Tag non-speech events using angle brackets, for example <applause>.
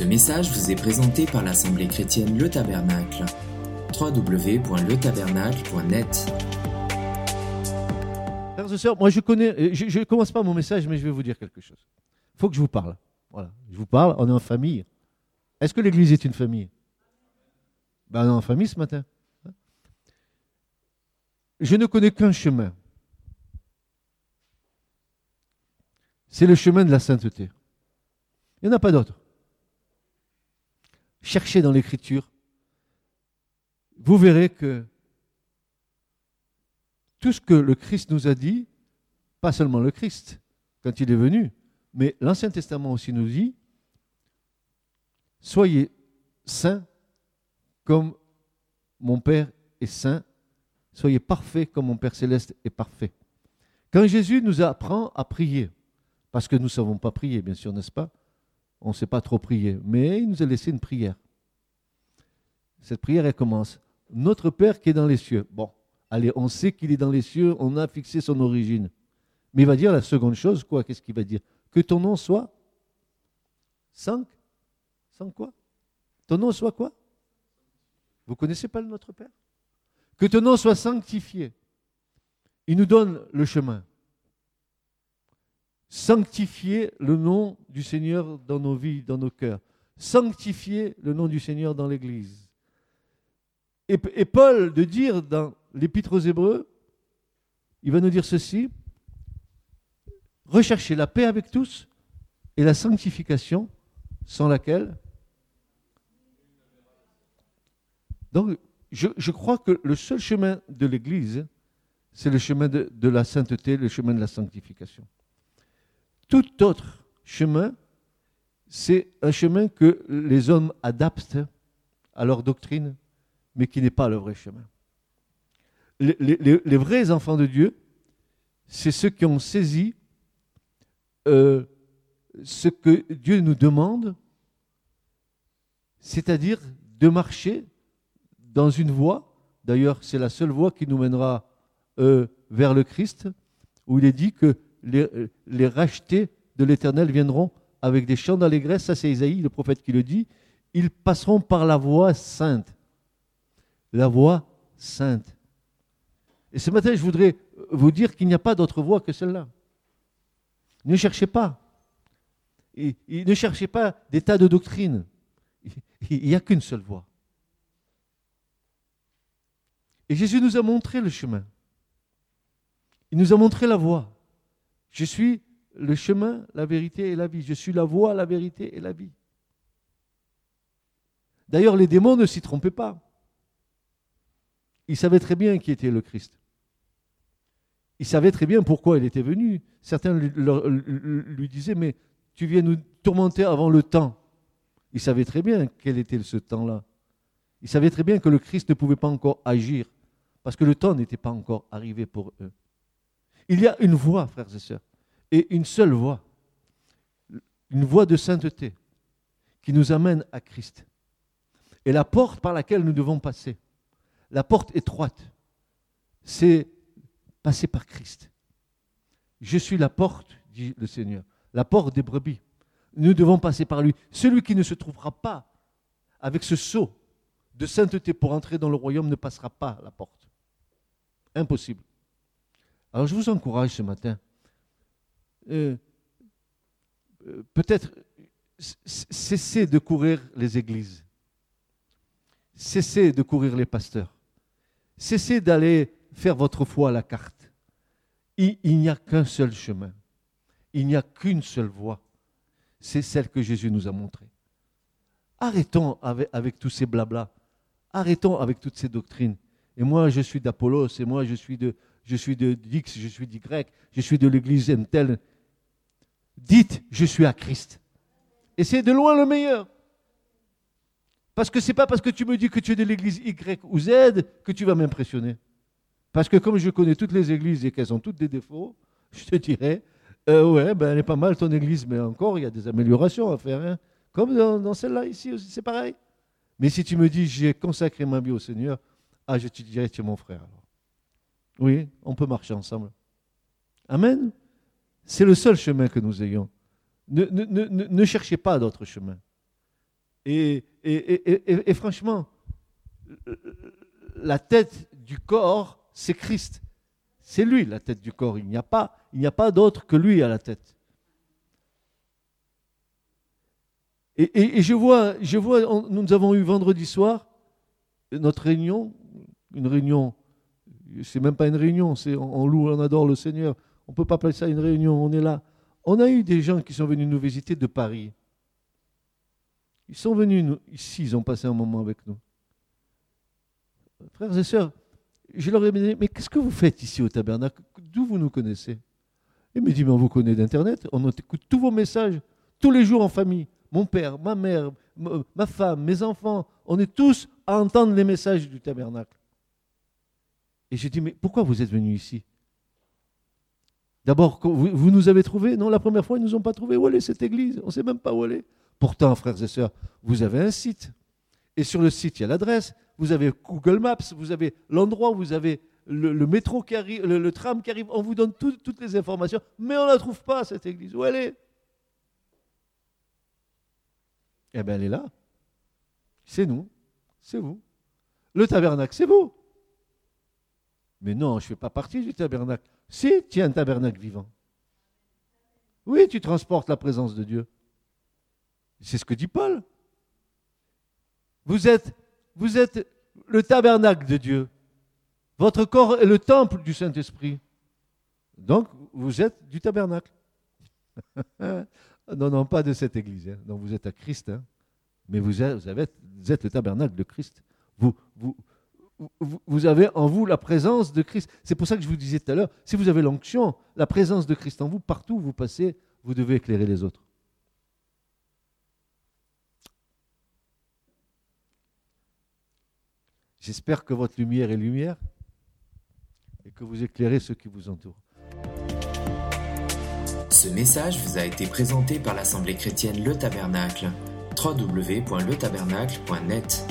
Ce message vous est présenté par l'Assemblée chrétienne Le Tabernacle. www.letabernacle.net Frères et sœurs, moi je connais, je ne commence pas mon message, mais je vais vous dire quelque chose. Il faut que je vous parle. Voilà, je vous parle, on est en famille. Est-ce que l'Église est une famille? Ben, On est en famille ce matin. Je ne connais qu'un chemin. C'est le chemin de la sainteté. Il n'y en a pas d'autre. Cherchez dans l'Écriture. Vous verrez que tout ce que le Christ nous a dit, pas seulement le Christ, quand il est venu, mais l'Ancien Testament aussi nous dit, soyez saints comme mon Père est saint, soyez parfaits comme mon Père céleste est parfait. Quand Jésus nous apprend à prier, parce que nous ne savons pas prier, bien sûr, n'est-ce pas On ne sait pas trop prier, mais il nous a laissé une prière. Cette prière, elle commence. Notre Père qui est dans les cieux. Bon, allez, on sait qu'il est dans les cieux, on a fixé son origine. Mais il va dire la seconde chose, quoi? Qu'est-ce qu'il va dire? Que ton nom soit Cinq Sans quoi? Ton nom soit quoi? Vous connaissez pas le Notre Père? Que ton nom soit sanctifié. Il nous donne le chemin sanctifier le nom du Seigneur dans nos vies, dans nos cœurs. Sanctifier le nom du Seigneur dans l'Église. Et, Paul de dire dans l'Épître aux Hébreux, il va nous dire ceci, recherchez la paix avec tous et la sanctification sans laquelle... Donc, je, crois que le seul chemin de l'Église, c'est le chemin de la sainteté, le chemin de la sanctification. Tout autre chemin, c'est un chemin que les hommes adaptent à leur doctrine, mais qui n'est pas le vrai chemin. Les, vrais enfants de Dieu, c'est ceux qui ont saisi euh, ce que Dieu nous demande, c'est-à-dire de marcher dans une voie, d'ailleurs c'est la seule voie qui nous mènera euh, vers le Christ, où il est dit que les, rachetés de l'Éternel viendront avec des chants d'allégresse. Ça, c'est Isaïe, le prophète, qui le dit. Ils passeront par la voie sainte. La voie sainte. Et ce matin, je voudrais vous dire qu'il n'y a pas d'autre voie que celle-là. Ne cherchez pas. Ne cherchez pas des tas de doctrines. Il n'y a qu'une seule voie. Et Jésus nous a montré le chemin. Il nous a montré la voie. Je suis le chemin, la vérité et la vie. Je suis la voie, la vérité et la vie. D'ailleurs, les démons ne s'y trompaient pas. Ils savaient très bien qui était le Christ. Ils savaient très bien pourquoi il était venu. Certains lui, disaient, mais tu viens nous tourmenter avant le temps. Ils savaient très bien quel était ce temps-là. Ils savaient très bien que le Christ ne pouvait pas encore agir, parce que le temps n'était pas encore arrivé pour eux. Il y a une voie, frères et sœurs, et une seule voie, une voie de sainteté qui nous amène à Christ. Et la porte par laquelle nous devons passer, la porte étroite, c'est passer par Christ. Je suis la porte, dit le Seigneur, la porte des brebis. Nous devons passer par lui. Celui qui ne se trouvera pas avec ce sceau de sainteté pour entrer dans le royaume ne passera pas la porte. Impossible. Alors je vous encourage ce matin, euh, euh, peut-être cessez de courir les églises, cessez de courir les pasteurs, cessez d'aller faire votre foi à la carte. Il, n'y a qu'un seul chemin, il n'y a qu'une seule voie, c'est celle que Jésus nous a montrée. Arrêtons avec, avec tous ces blablas, arrêtons avec toutes ces doctrines. Et moi, je suis d'Apollos, et moi, je suis de, je suis de X, je suis d'Y, je suis de l'église telle. Dites, je suis à Christ. Et c'est de loin le meilleur. Parce que ce n'est pas parce que tu me dis que tu es de l'église Y ou Z que tu vas m'impressionner. Parce que comme je connais toutes les églises et qu'elles ont toutes des défauts, <laughs> je te dirais, euh, ouais, ben, elle est pas mal ton église, mais encore, il y a des améliorations à faire. Hein. Comme dans, dans celle-là ici aussi, c'est pareil. Mais si tu me dis, j'ai consacré ma vie au Seigneur, ah, je te dirais, tu es mon frère. Oui, on peut marcher ensemble. Amen. C'est le seul chemin que nous ayons. Ne, cherchez pas d'autre chemin. Et, franchement, la tête du corps, c'est Christ. C'est lui la tête du corps. Il n'y a pas, il n'y a pas d'autre que lui à la tête. Et, je vois, je vois, nous avons eu vendredi soir notre réunion, une réunion, c'est même pas une réunion, c'est on, loue, on adore le Seigneur. On peut pas appeler ça une réunion. On est là. On a eu des gens qui sont venus nous visiter de Paris. Ils sont venus ici, ils ont passé un moment avec nous. Frères et sœurs, je leur ai dit, mais qu'est-ce que vous faites ici au tabernacle? D'où vous nous connaissez? Ils me dit, mais on vous connaît d'Internet, on écoute tous vos messages, tous les jours en famille. Mon père, ma mère, ma femme, mes enfants, on est tous à entendre les messages du tabernacle. Et j'ai dit, mais pourquoi vous êtes venus ici? D'abord, vous, nous avez trouvés? Non, la première fois, ils ne nous ont pas trouvés. Où est cette église? On ne sait même pas où elle est. Pourtant, frères et sœurs, vous avez un site. Et sur le site, il y a l'adresse. Vous avez Google Maps, vous avez l'endroit, vous avez le, métro qui arrive, le, tram qui arrive. On vous donne toutes les informations, mais on ne la trouve pas, cette église. Où elle est? Eh bien, elle est là. C'est nous. C'est vous. Le tabernacle, c'est vous. Mais non, je ne fais pas partie du tabernacle. Si, tu es un tabernacle vivant. Oui, tu transportes la présence de Dieu. C'est ce que dit Paul. Vous êtes, vous êtes le tabernacle de Dieu. Votre corps est le temple du Saint-Esprit. Donc, vous êtes du tabernacle. <laughs> non, non, pas de cette église. Hein. Donc, vous êtes à Christ. Hein. Mais vous êtes, vous, êtes, le tabernacle de Christ. Vous, vous, vous avez en vous la présence de Christ. C'est pour ça que je vous disais tout à l'heure, si vous avez l'onction, la présence de Christ en vous, partout où vous passez, vous devez éclairer les autres. J'espère que votre lumière est lumière et que vous éclairez ceux qui vous entourent. Ce message vous a été présenté par l'Assemblée chrétienne Le Tabernacle. www.letabernacle.net